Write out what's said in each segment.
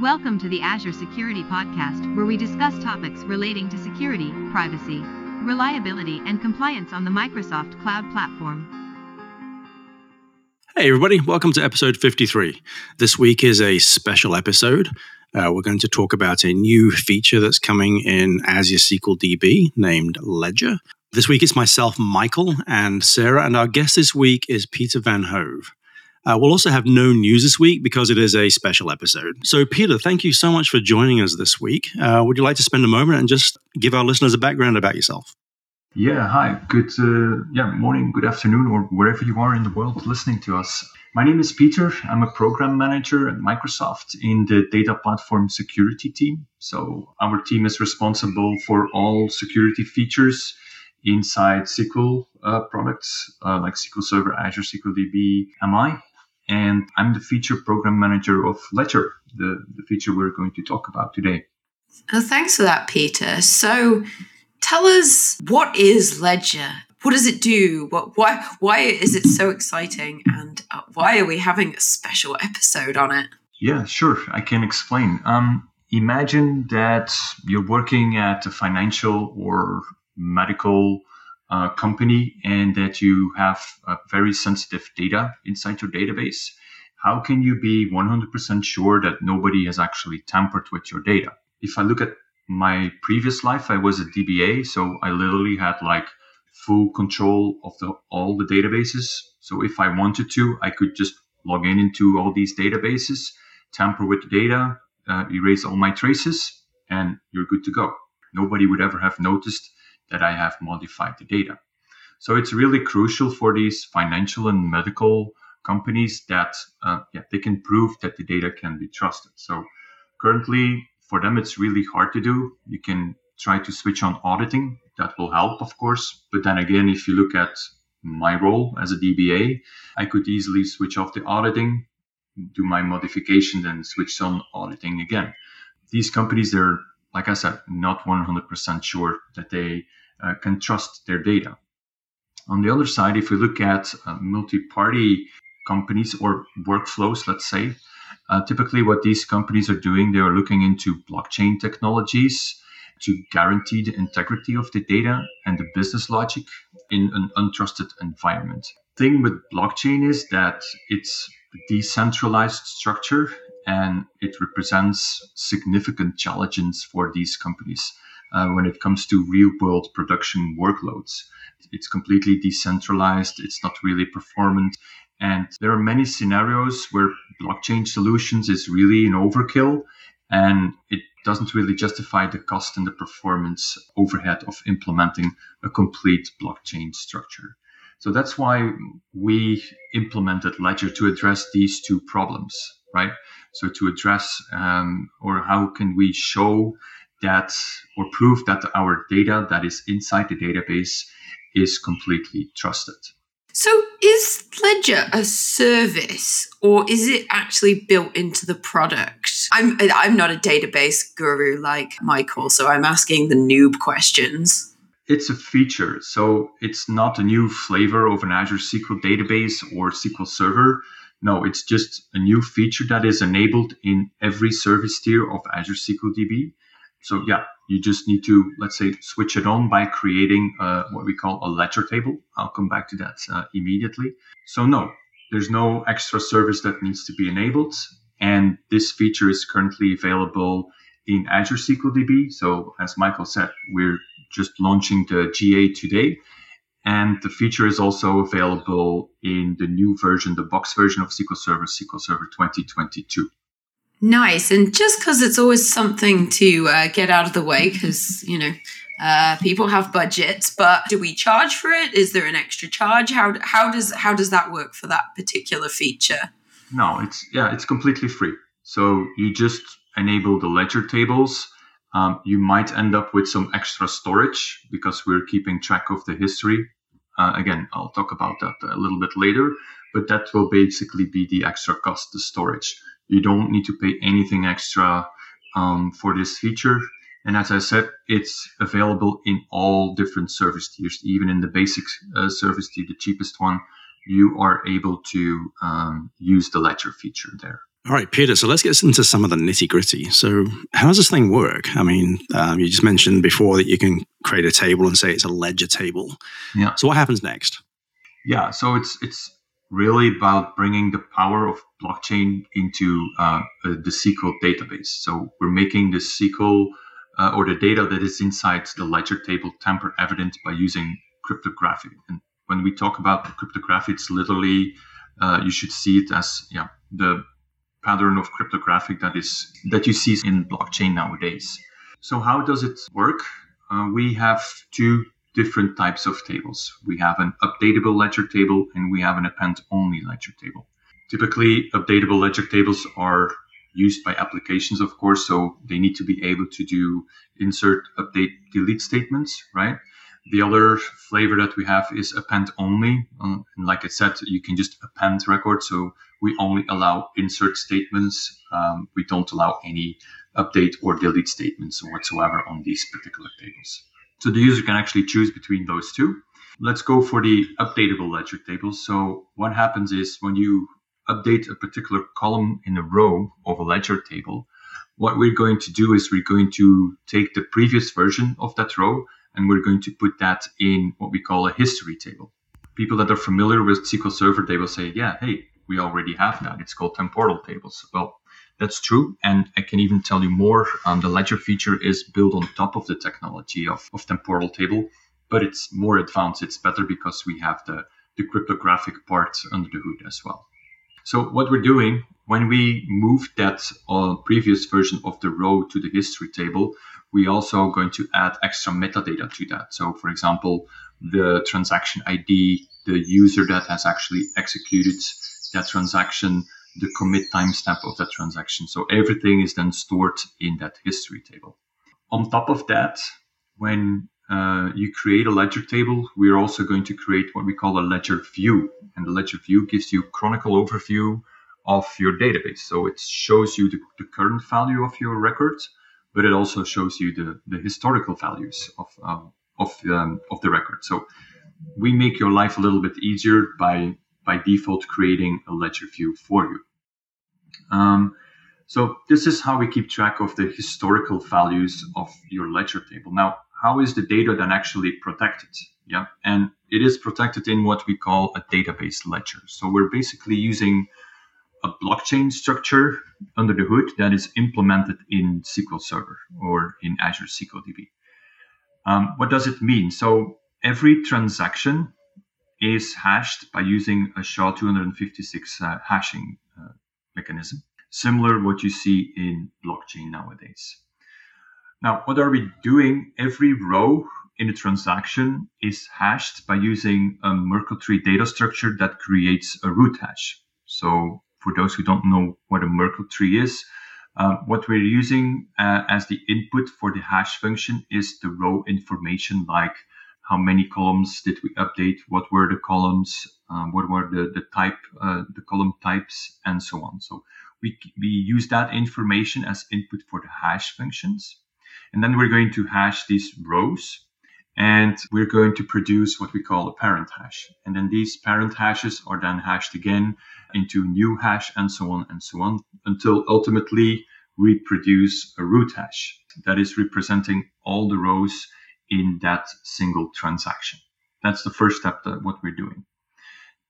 Welcome to the Azure Security Podcast, where we discuss topics relating to security, privacy, reliability, and compliance on the Microsoft Cloud Platform. Hey, everybody, welcome to episode 53. This week is a special episode. Uh, we're going to talk about a new feature that's coming in Azure SQL DB named Ledger. This week it's myself, Michael, and Sarah, and our guest this week is Pieter Vanhove. Uh, we'll also have no news this week because it is a special episode. So, Pieter, thank you so much for joining us this week. Uh, would you like to spend a moment and just give our listeners a background about yourself? Yeah, hi. Good uh, yeah, morning, good afternoon, or wherever you are in the world listening to us. My name is Pieter. I'm a program manager at Microsoft in the data platform security team. So, our team is responsible for all security features inside SQL uh, products uh, like SQL Server, Azure SQL DB, MI, and I'm the feature program manager of Ledger, the, the feature we're going to talk about today. Oh, thanks for that, Pieter. So tell us what is Ledger? What does it do? What, why, why is it so exciting? And uh, why are we having a special episode on it? Yeah, sure. I can explain. Um, imagine that you're working at a financial or medical uh, company and that you have very sensitive data inside your database, how can you be 100% sure that nobody has actually tampered with your data? If I look at my previous life, I was a DBA, so I literally had like full control of the, all the databases. So if I wanted to, I could just log in into all these databases, tamper with the data, uh, erase all my traces, and you're good to go. Nobody would ever have noticed that I have modified the data. So it's really crucial for these financial and medical companies that uh, yeah, they can prove that the data can be trusted. So currently, for them, it's really hard to do. You can try to switch on auditing. That will help, of course. But then again, if you look at my role as a DBA, I could easily switch off the auditing, do my modification, then switch on auditing again. These companies, they're, like I said, not 100% sure that they uh, can trust their data. On the other side, if we look at uh, multi-party companies or workflows, let's say, uh, typically what these companies are doing, they are looking into blockchain technologies to guarantee the integrity of the data and the business logic in an untrusted environment. Thing with blockchain is that it's decentralized structure and it represents significant challenges for these companies uh, when it comes to real world production workloads. It's completely decentralized, it's not really performant. And there are many scenarios where blockchain solutions is really an overkill and it doesn't really justify the cost and the performance overhead of implementing a complete blockchain structure. So that's why we implemented Ledger to address these two problems, right? So to address um, or how can we show that or prove that our data that is inside the database is completely trusted. So, is Ledger a service or is it actually built into the product? I'm I'm not a database guru like Michael, so I'm asking the noob questions. It's a feature, so it's not a new flavor of an Azure SQL database or SQL Server. No, it's just a new feature that is enabled in every service tier of Azure SQL DB. So yeah, you just need to, let's say, switch it on by creating uh, what we call a ledger table. I'll come back to that uh, immediately. So no, there's no extra service that needs to be enabled. And this feature is currently available in Azure SQL DB. So as Michael said, we're just launching the GA today. And the feature is also available in the new version, the box version of SQL Server, SQL Server 2022. Nice. And just because it's always something to uh, get out of the way, because, you know, uh, people have budgets, but do we charge for it? Is there an extra charge? How, how does how does that work for that particular feature? No, it's yeah, it's completely free. So you just enable the ledger tables. Um, you might end up with some extra storage because we're keeping track of the history. Uh, again, I'll talk about that a little bit later, but that will basically be the extra cost, the storage. You don't need to pay anything extra um, for this feature. And as I said, it's available in all different service tiers, even in the basic uh, service tier, the cheapest one. You are able to um, use the ledger feature there. All right, Pieter. So let's get into some of the nitty gritty. So, how does this thing work? I mean, um, you just mentioned before that you can create a table and say it's a ledger table. Yeah. So, what happens next? Yeah. So it's it's really about bringing the power of blockchain into uh, the SQL database. So we're making the SQL uh, or the data that is inside the ledger table tamper evident by using cryptography. And when we talk about cryptography, it's literally uh, you should see it as yeah the pattern of cryptography that is that you see in blockchain nowadays. So how does it work? Uh, we have two different types of tables. We have an updatable ledger table and we have an append only ledger table. Typically, updatable ledger tables are used by applications, of course, so they need to be able to do insert, update, delete statements, right? The other flavor that we have is append only. Um, and like I said, you can just append records. So we only allow insert statements. Um, we don't allow any update or delete statements whatsoever on these particular tables. So the user can actually choose between those two. Let's go for the updatable ledger table. So what happens is when you update a particular column in a row of a ledger table, what we're going to do is we're going to take the previous version of that row and we're going to put that in what we call a history table. People that are familiar with SQL Server, they will say, yeah, hey, we already have that. It's called temporal tables. Well, that's true. And I can even tell you more. Um, the ledger feature is built on top of the technology of, of temporal table, but it's more advanced. It's better because we have the, the cryptographic part under the hood as well. So what we're doing when we move that uh, previous version of the row to the history table, we also going to add extra metadata to that. So for example, the transaction ID, the user that has actually executed that transaction, the commit timestamp of that transaction. So everything is then stored in that history table. On top of that, when uh, you create a ledger table, we're also going to create what we call a ledger view. And the ledger view gives you chronicle overview of your database. So it shows you the, the current value of your records, but it also shows you the, the historical values of, um, of, um, of the record. So we make your life a little bit easier by, by default creating a ledger view for you. Um, so this is how we keep track of the historical values of your ledger table. Now, how is the data then actually protected? Yeah, and it is protected in what we call a database ledger. So we're basically using a blockchain structure under the hood that is implemented in SQL Server or in Azure SQL DB. Um, what does it mean? So every transaction is hashed by using a SHA 256 uh, hashing uh, mechanism, similar what you see in blockchain nowadays. Now, what are we doing? Every row in a transaction is hashed by using a Merkle tree data structure that creates a root hash. So, for those who don't know what a Merkle tree is, uh, what we're using uh, as the input for the hash function is the row information like how many columns did we update, what were the columns, um, what were the, the type, uh, the column types, and so on. So we, we use that information as input for the hash functions. And then we're going to hash these rows and we're going to produce what we call a parent hash. And then these parent hashes are then hashed again into new hash and so on and so on until ultimately we produce a root hash that is representing all the rows in that single transaction. That's the first step that what we're doing.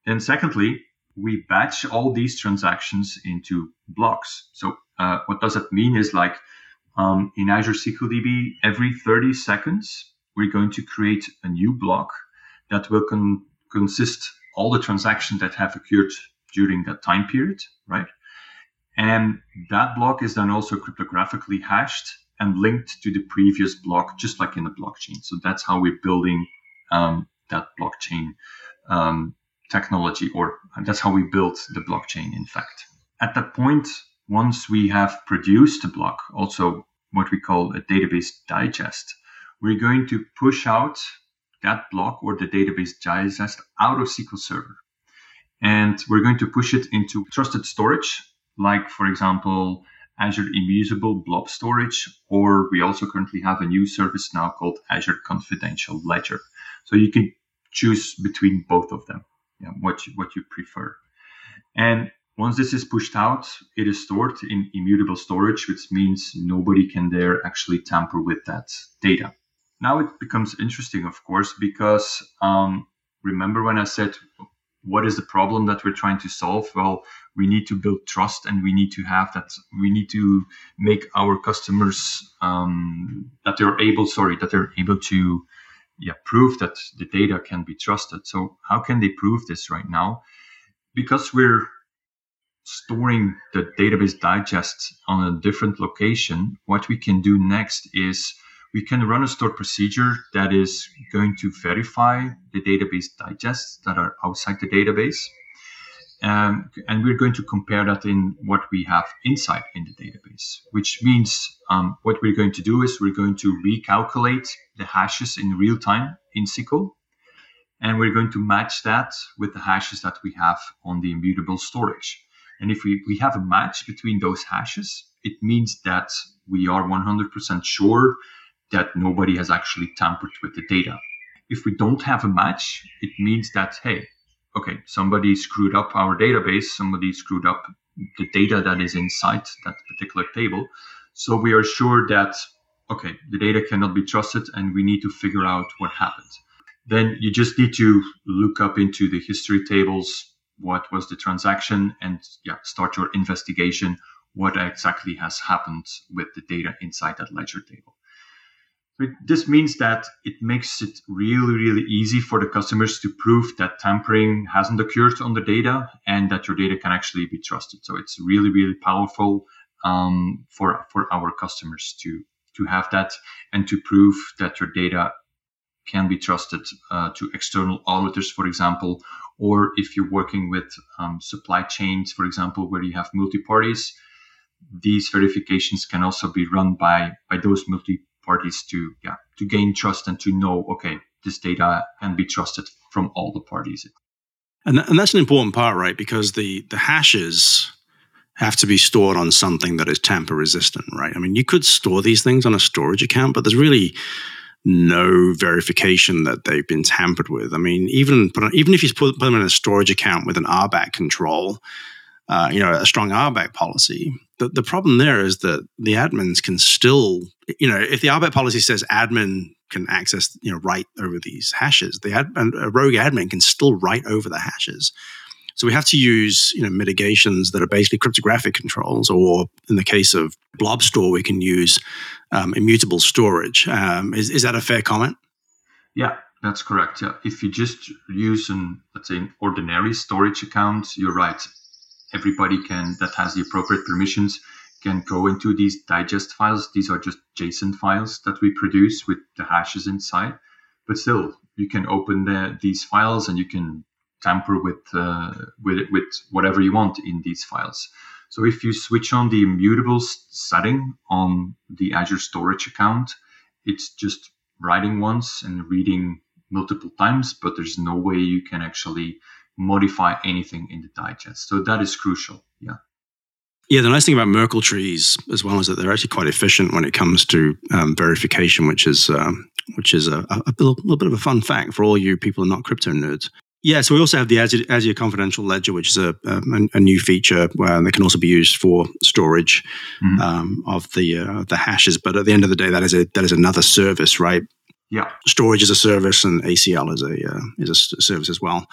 Then secondly, we batch all these transactions into blocks. So uh, what does that mean is like um, in Azure SQL DB, every 30 seconds, we're going to create a new block that will con- consist all the transactions that have occurred during that time period, right? And that block is then also cryptographically hashed and linked to the previous block, just like in a blockchain. So that's how we're building um, that blockchain um, technology, or that's how we built the blockchain, in fact. At that point, once we have produced a block, also what we call a database digest, we're going to push out that block or the database digest out of SQL Server. And we're going to push it into trusted storage, like, for example, Azure Immutable Blob Storage, or we also currently have a new service now called Azure Confidential Ledger. So you can choose between both of them, yeah, what you, what you prefer. And Once this is pushed out, it is stored in immutable storage, which means nobody can there actually tamper with that data. Now it becomes interesting, of course, because um, remember when I said, what is the problem that we're trying to solve? Well, we need to build trust and we need to have that, we need to make our customers um, that they're able, sorry, that they're able to yeah, prove that the data can be trusted. So, how can they prove this right now? Because we're storing the database digest on a different location, what we can do next is we can run a stored procedure that is going to verify the database digests that are outside the database. Um, and we're going to compare that in what we have inside in the database, which means um, what we're going to do is we're going to recalculate the hashes in real time in SQL. And we're going to match that with the hashes that we have on the immutable storage. And if we, we have a match between those hashes, it means that we are 100% sure that nobody has actually tampered with the data. If we don't have a match, it means that, hey, okay, somebody screwed up our database, somebody screwed up the data that is inside that particular table. So we are sure that, okay, the data cannot be trusted and we need to figure out what happened. Then you just need to look up into the history tables, what was the transaction and yeah, start your investigation. What exactly has happened with the data inside that ledger table? This means that it makes it really, really easy for the customers to prove that tampering hasn't occurred on the data and that your data can actually be trusted. So it's really, really powerful um, for for our customers to to have that and to prove that your data can be trusted uh, to external auditors, for example, or if you're working with um, supply chains, for example, where you have multi parties, these verifications can also be run by by those multi parties to yeah to gain trust and to know okay this data can be trusted from all the parties. And, th- and that's an important part, right? Because the the hashes have to be stored on something that is tamper resistant, right? I mean, you could store these things on a storage account, but there's really no verification that they've been tampered with. I mean, even even if you put, put them in a storage account with an RBAC control, uh, you know, a strong RBAC policy, the, the problem there is that the admins can still, you know, if the RBAC policy says admin can access, you know, write over these hashes, the ad, a rogue admin can still write over the hashes. So we have to use you know mitigations that are basically cryptographic controls, or in the case of Blob Store, we can use um, immutable storage. Um, is is that a fair comment? Yeah, that's correct. Yeah, if you just use an let's say an ordinary storage account, you're right. Everybody can that has the appropriate permissions can go into these digest files. These are just JSON files that we produce with the hashes inside. But still, you can open the, these files and you can tamper with uh, with with whatever you want in these files. So if you switch on the immutable setting on the Azure Storage account, it's just writing once and reading multiple times, but there's no way you can actually modify anything in the digest. So that is crucial. Yeah. Yeah, the nice thing about Merkle trees as well is that they're actually quite efficient when it comes to um, verification, which is um, which is a, a, a, little, bit of a fun fact for all you people are not crypto nerds. Yeah, so we also have the Azure, Azure Confidential Ledger, which is a, a, a new feature where that can also be used for storage mm-hmm. um, of the uh, the hashes. But at the end of the day, that is a that is another service, right? Yeah, storage is a service, and ACL is a uh, is a service as well.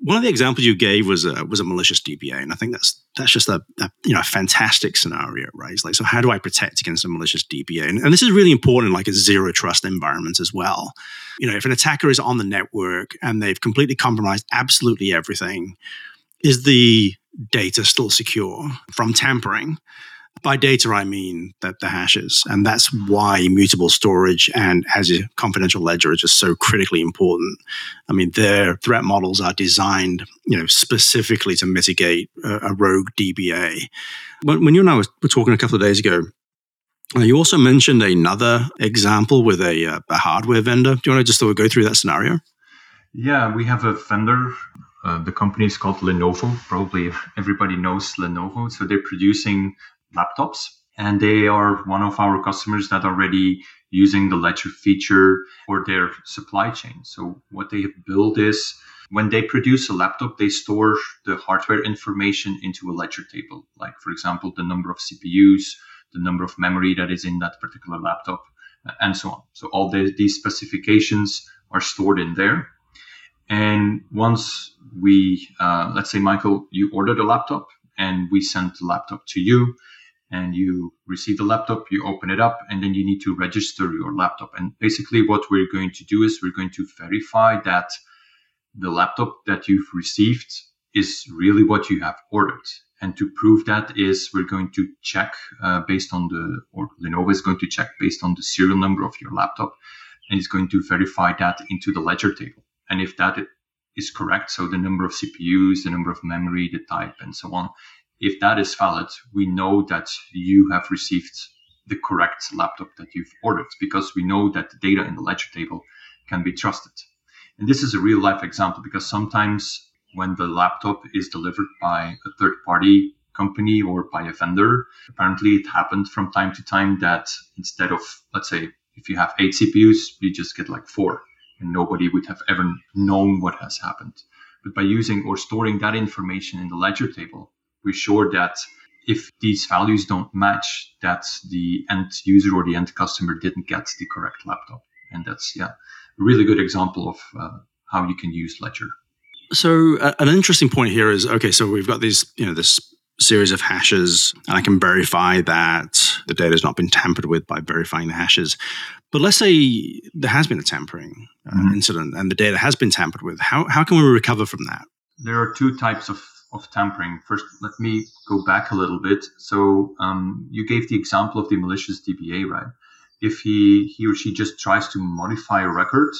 One of the examples you gave was a, was a malicious DBA, and I think that's that's just a, a you know a fantastic scenario, right? It's like, so how do I protect against a malicious DBA? And, and this is really important, in like a zero trust environment as well. You know, if an attacker is on the network and they've completely compromised absolutely everything, is the data still secure from tampering? By data, I mean that the hashes. And that's why immutable storage and as a confidential ledger are just so critically important. I mean, their threat models are designed, you know, specifically to mitigate a, a rogue DBA. When, when you and I were talking a couple of days ago, uh, you also mentioned another example with a, uh, a hardware vendor. Do you want to just sort of go through that scenario? Yeah, we have a vendor. Uh, the company is called Lenovo. Probably everybody knows Lenovo. So they're producing laptops. And they are one of our customers that are already using the Ledger feature for their supply chain. So what they have built is when they produce a laptop, they store the hardware information into a ledger table, like, for example, the number of CPUs, the number of memory that is in that particular laptop, and so on. So all the, these specifications are stored in there. And once we, uh, let's say, Michael, you ordered a laptop and we sent the laptop to you and you receive the laptop, you open it up, and then you need to register your laptop. And basically, what we're going to do is we're going to verify that the laptop that you've received is really what you have ordered. And to prove that is we're going to check uh, based on the, or Lenovo is going to check based on the serial number of your laptop, and it's going to verify that into the ledger table. And if that is correct, so the number of CPUs, the number of memory, the type, and so on, if that is valid, we know that you have received the correct laptop that you've ordered because we know that the data in the ledger table can be trusted. And this is a real life example because sometimes when the laptop is delivered by a third party company or by a vendor, apparently it happened from time to time that instead of, let's say, if you have eight CPUs, you just get like four and nobody would have ever known what has happened. But by using or storing that information in the ledger table, we're sure that if these values don't match, that the end user or the end customer didn't get the correct laptop. And that's, yeah, a really good example of uh, how you can use Ledger. So uh, an interesting point here is okay. So we've got these, you know, this series of hashes, and I can verify that the data has not been tampered with by verifying the hashes. But let's say there has been a tampering uh, mm-hmm. incident and the data has been tampered with. How how can we recover from that? There are two types of of tampering. First, let me go back a little bit. So um, you gave the example of the malicious DBA, right? If he he or she just tries to modify a record,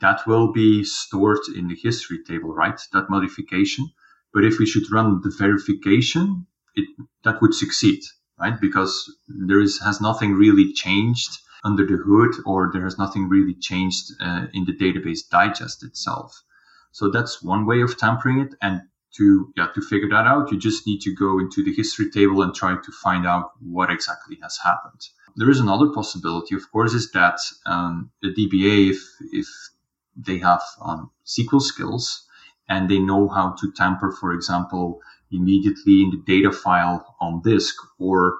that will be stored in the history table, right? That modification. But if we should run the verification, it that would succeed, right? Because there is has nothing really changed under the hood, or there has nothing really changed uh, in the database digest itself. So that's one way of tampering it, and to yeah to figure that out. You just need to go into the history table and try to find out what exactly has happened. There is another possibility of course is that um, the dba if if they have um, sql skills and they know how to tamper for example immediately in the data file on disk or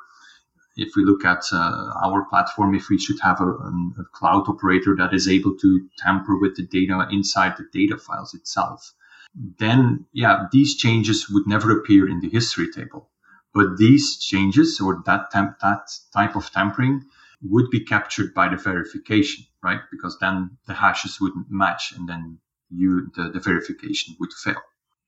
if we look at uh, our platform, if we should have a, a, cloud operator that is able to tamper with the data inside the data files itself, then yeah, these changes would never appear in the history table. But these changes or that temp- that type of tampering would be captured by the verification, right? Because then the hashes wouldn't match and then you the, the verification would fail.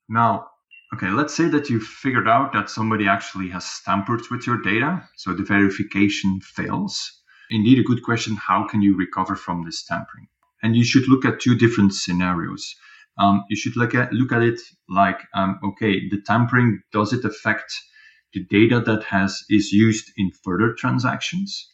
Now, okay, let's say that you figured out that somebody actually has tampered with your data, so the verification fails. Indeed, a good question, how can you recover from this tampering? And you should look at two different scenarios um, you should look at look at it like um, okay the tampering does it affect the data that has is used in further transactions?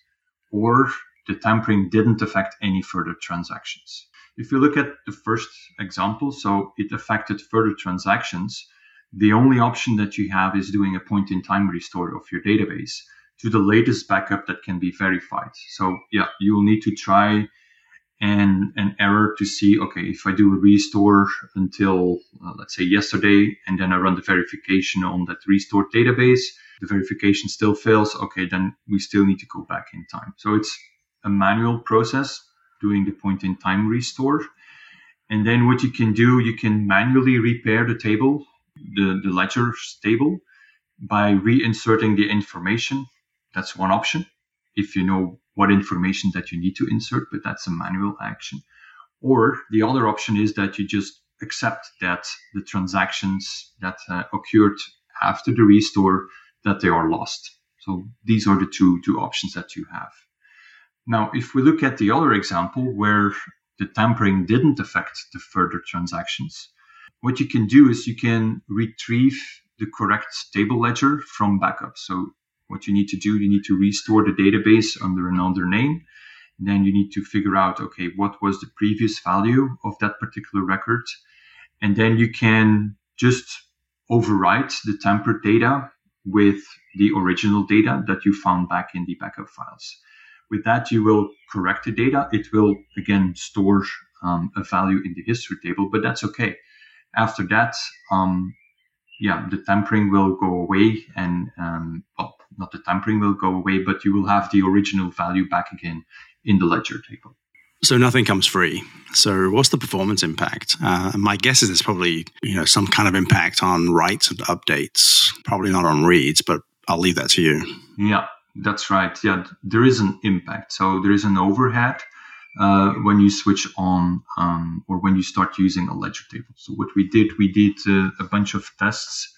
Or the tampering didn't affect any further transactions? If you look at the first example so it affected further transactions the only option that you have is doing a point in time restore of your database to the latest backup that can be verified. So yeah you'll need to try and an error to see, okay, if I do a restore until, uh, let's say, yesterday, and then I run the verification on that restored database, the verification still fails, okay, then we still need to go back in time. So it's a manual process doing the point in time restore. And then what you can do, you can manually repair the table, the, the ledger's table, by reinserting the information. That's one option. If you know what information that you need to insert, but that's a manual action. Or the other option is that you just accept that the transactions that uh, occurred after the restore that they are lost. So these are the two two options that you have. Now, if we look at the other example where the tampering didn't affect the further transactions, what you can do is you can retrieve the correct table ledger from backup. So what you need to do, you need to restore the database under another name. Then you need to figure out, okay, what was the previous value of that particular record? And then you can just overwrite the tampered data with the original data that you found back in the backup files. With that, you will correct the data. It will again store um, a value in the history table, but that's okay. After that, um, yeah, the tampering will go away, and um, well, not the tampering will go away, but you will have the original value back again in the ledger table. So nothing comes free. So what's the performance impact? Uh, my guess is there's probably you know some kind of impact on writes and updates. Probably not on reads, but I'll leave that to you. Yeah, that's right. Yeah, there is an impact. So there is an overhead uh, when you switch on um, or when you start using a ledger table. So what we did, we did uh, a bunch of tests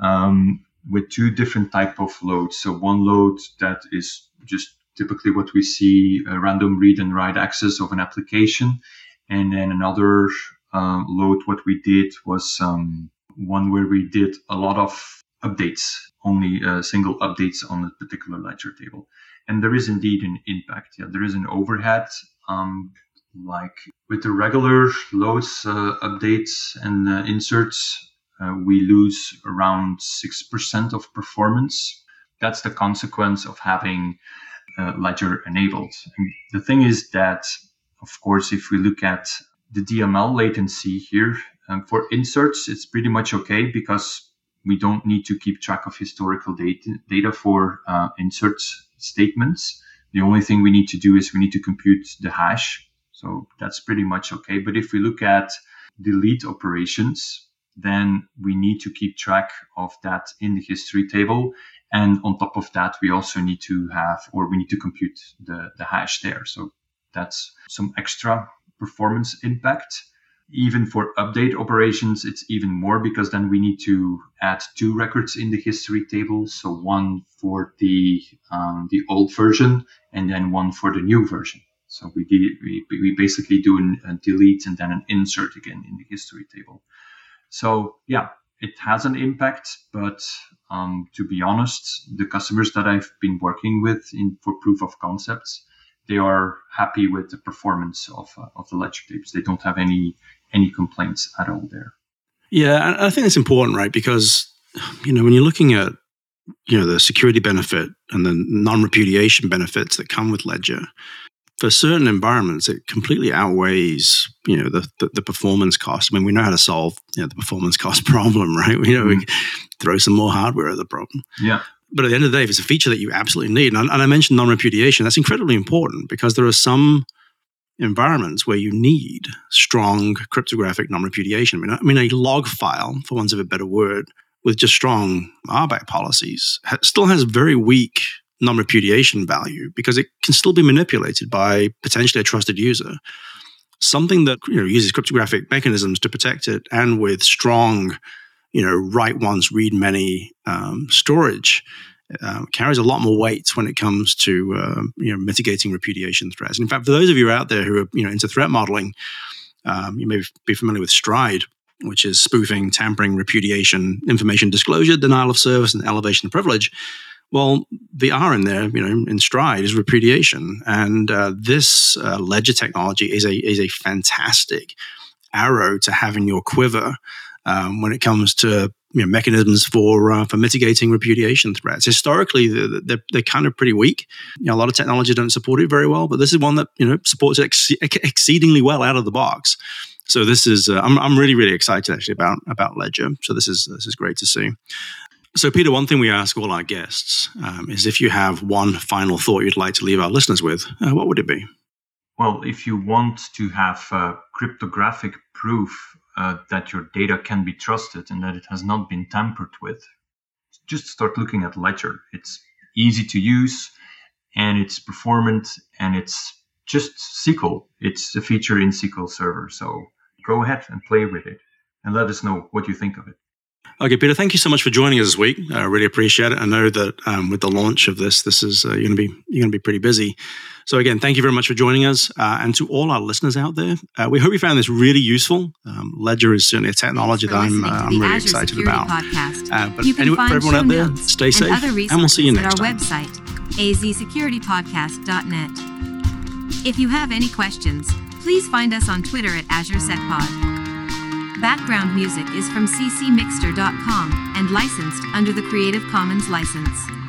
um, with two different type of loads. So one load that is just typically what we see a random read and write access of an application. And then another uh, load, what we did was um, one where we did a lot of updates, only uh, single updates on a particular ledger table. And there is indeed an impact. Yeah, there is an overhead. Um, like with the regular loads, uh, updates, and uh, inserts, uh, we lose around 6% of performance. That's the consequence of having uh, Ledger enabled. And the thing is that, of course, if we look at the DML latency here, um, for inserts, it's pretty much okay because we don't need to keep track of historical data, data for uh, insert statements. The only thing we need to do is we need to compute the hash. So that's pretty much okay. But if we look at delete operations, then we need to keep track of that in the history table. And on top of that, we also need to have, or we need to compute the, the hash there. So that's some extra performance impact. Even for update operations, it's even more because then we need to add two records in the history table. So one for the um, the old version and then one for the new version. So we, we, we basically do a delete and then an insert again in the history table. So yeah, it has an impact, but um, to be honest, the customers that I've been working with in for proof of concepts, they are happy with the performance of uh, of the ledger tables. They don't have any any complaints at all there. Yeah, I think it's important, right? Because you know when you're looking at you know the security benefit and the non-repudiation benefits that come with ledger for certain environments, it completely outweighs, you know, the, the, the, performance cost. I mean, we know how to solve you know, the performance cost problem, right? We know mm-hmm. we throw some more hardware at the problem. Yeah. But at the end of the day, if it's a feature that you absolutely need, and, and I mentioned non-repudiation, that's incredibly important because there are some environments where you need strong cryptographic non-repudiation. I mean, I mean, a log file, for want of a better word, with just strong RBAC policies, still has very weak non repudiation value because it can still be manipulated by potentially a trusted user. Something that you know uses cryptographic mechanisms to protect it, and with strong, you know, write once, read many um, storage, uh, carries a lot more weight when it comes to uh, you know mitigating repudiation threats. And in fact, for those of you out there who are you know into threat modeling, um, you may be familiar with Stride, which is spoofing, tampering, repudiation, information disclosure, denial of service, and elevation of privilege. Well, the R in there, you know, in Stride is repudiation, and uh, this uh, ledger technology is a is a fantastic arrow to have in your quiver um, when it comes to you know, mechanisms for uh, for mitigating repudiation threats. Historically, they're, they're, they're, kind of pretty weak. You know, a lot of technology don't support it very well, but this is one that you know supports it ex- exceedingly well out of the box. So this is uh, I'm, I'm really really excited actually about about Ledger. So this is this is great to see. So, Pieter, one thing we ask all our guests um, is if you have one final thought you'd like to leave our listeners with, uh, what would it be? Well, if you want to have uh, cryptographic proof uh, that your data can be trusted and that it has not been tampered with, just start looking at Ledger. It's easy to use and it's performant and it's just SQL. It's a feature in SQL Server. So go ahead and play with it and let us know what you think of it. Okay, Pieter, thank you so much for joining us this week. I really appreciate it. I know that um, with the launch of this, this is uh, you're going to be you're going to be pretty busy. So again, thank you very much for joining us, uh, and to all our listeners out there, uh, we hope you found this really useful. Um, Ledger is certainly a technology that I'm uh, I'm really Azure excited Security about. Uh, but anyway, for everyone out there, stay safe, and, and we'll see you next at our time. website, azsecuritypodcast.net. If you have any questions, please find us on Twitter at AzureSecPod. Background music is from ccmixter.com and licensed under the Creative Commons license.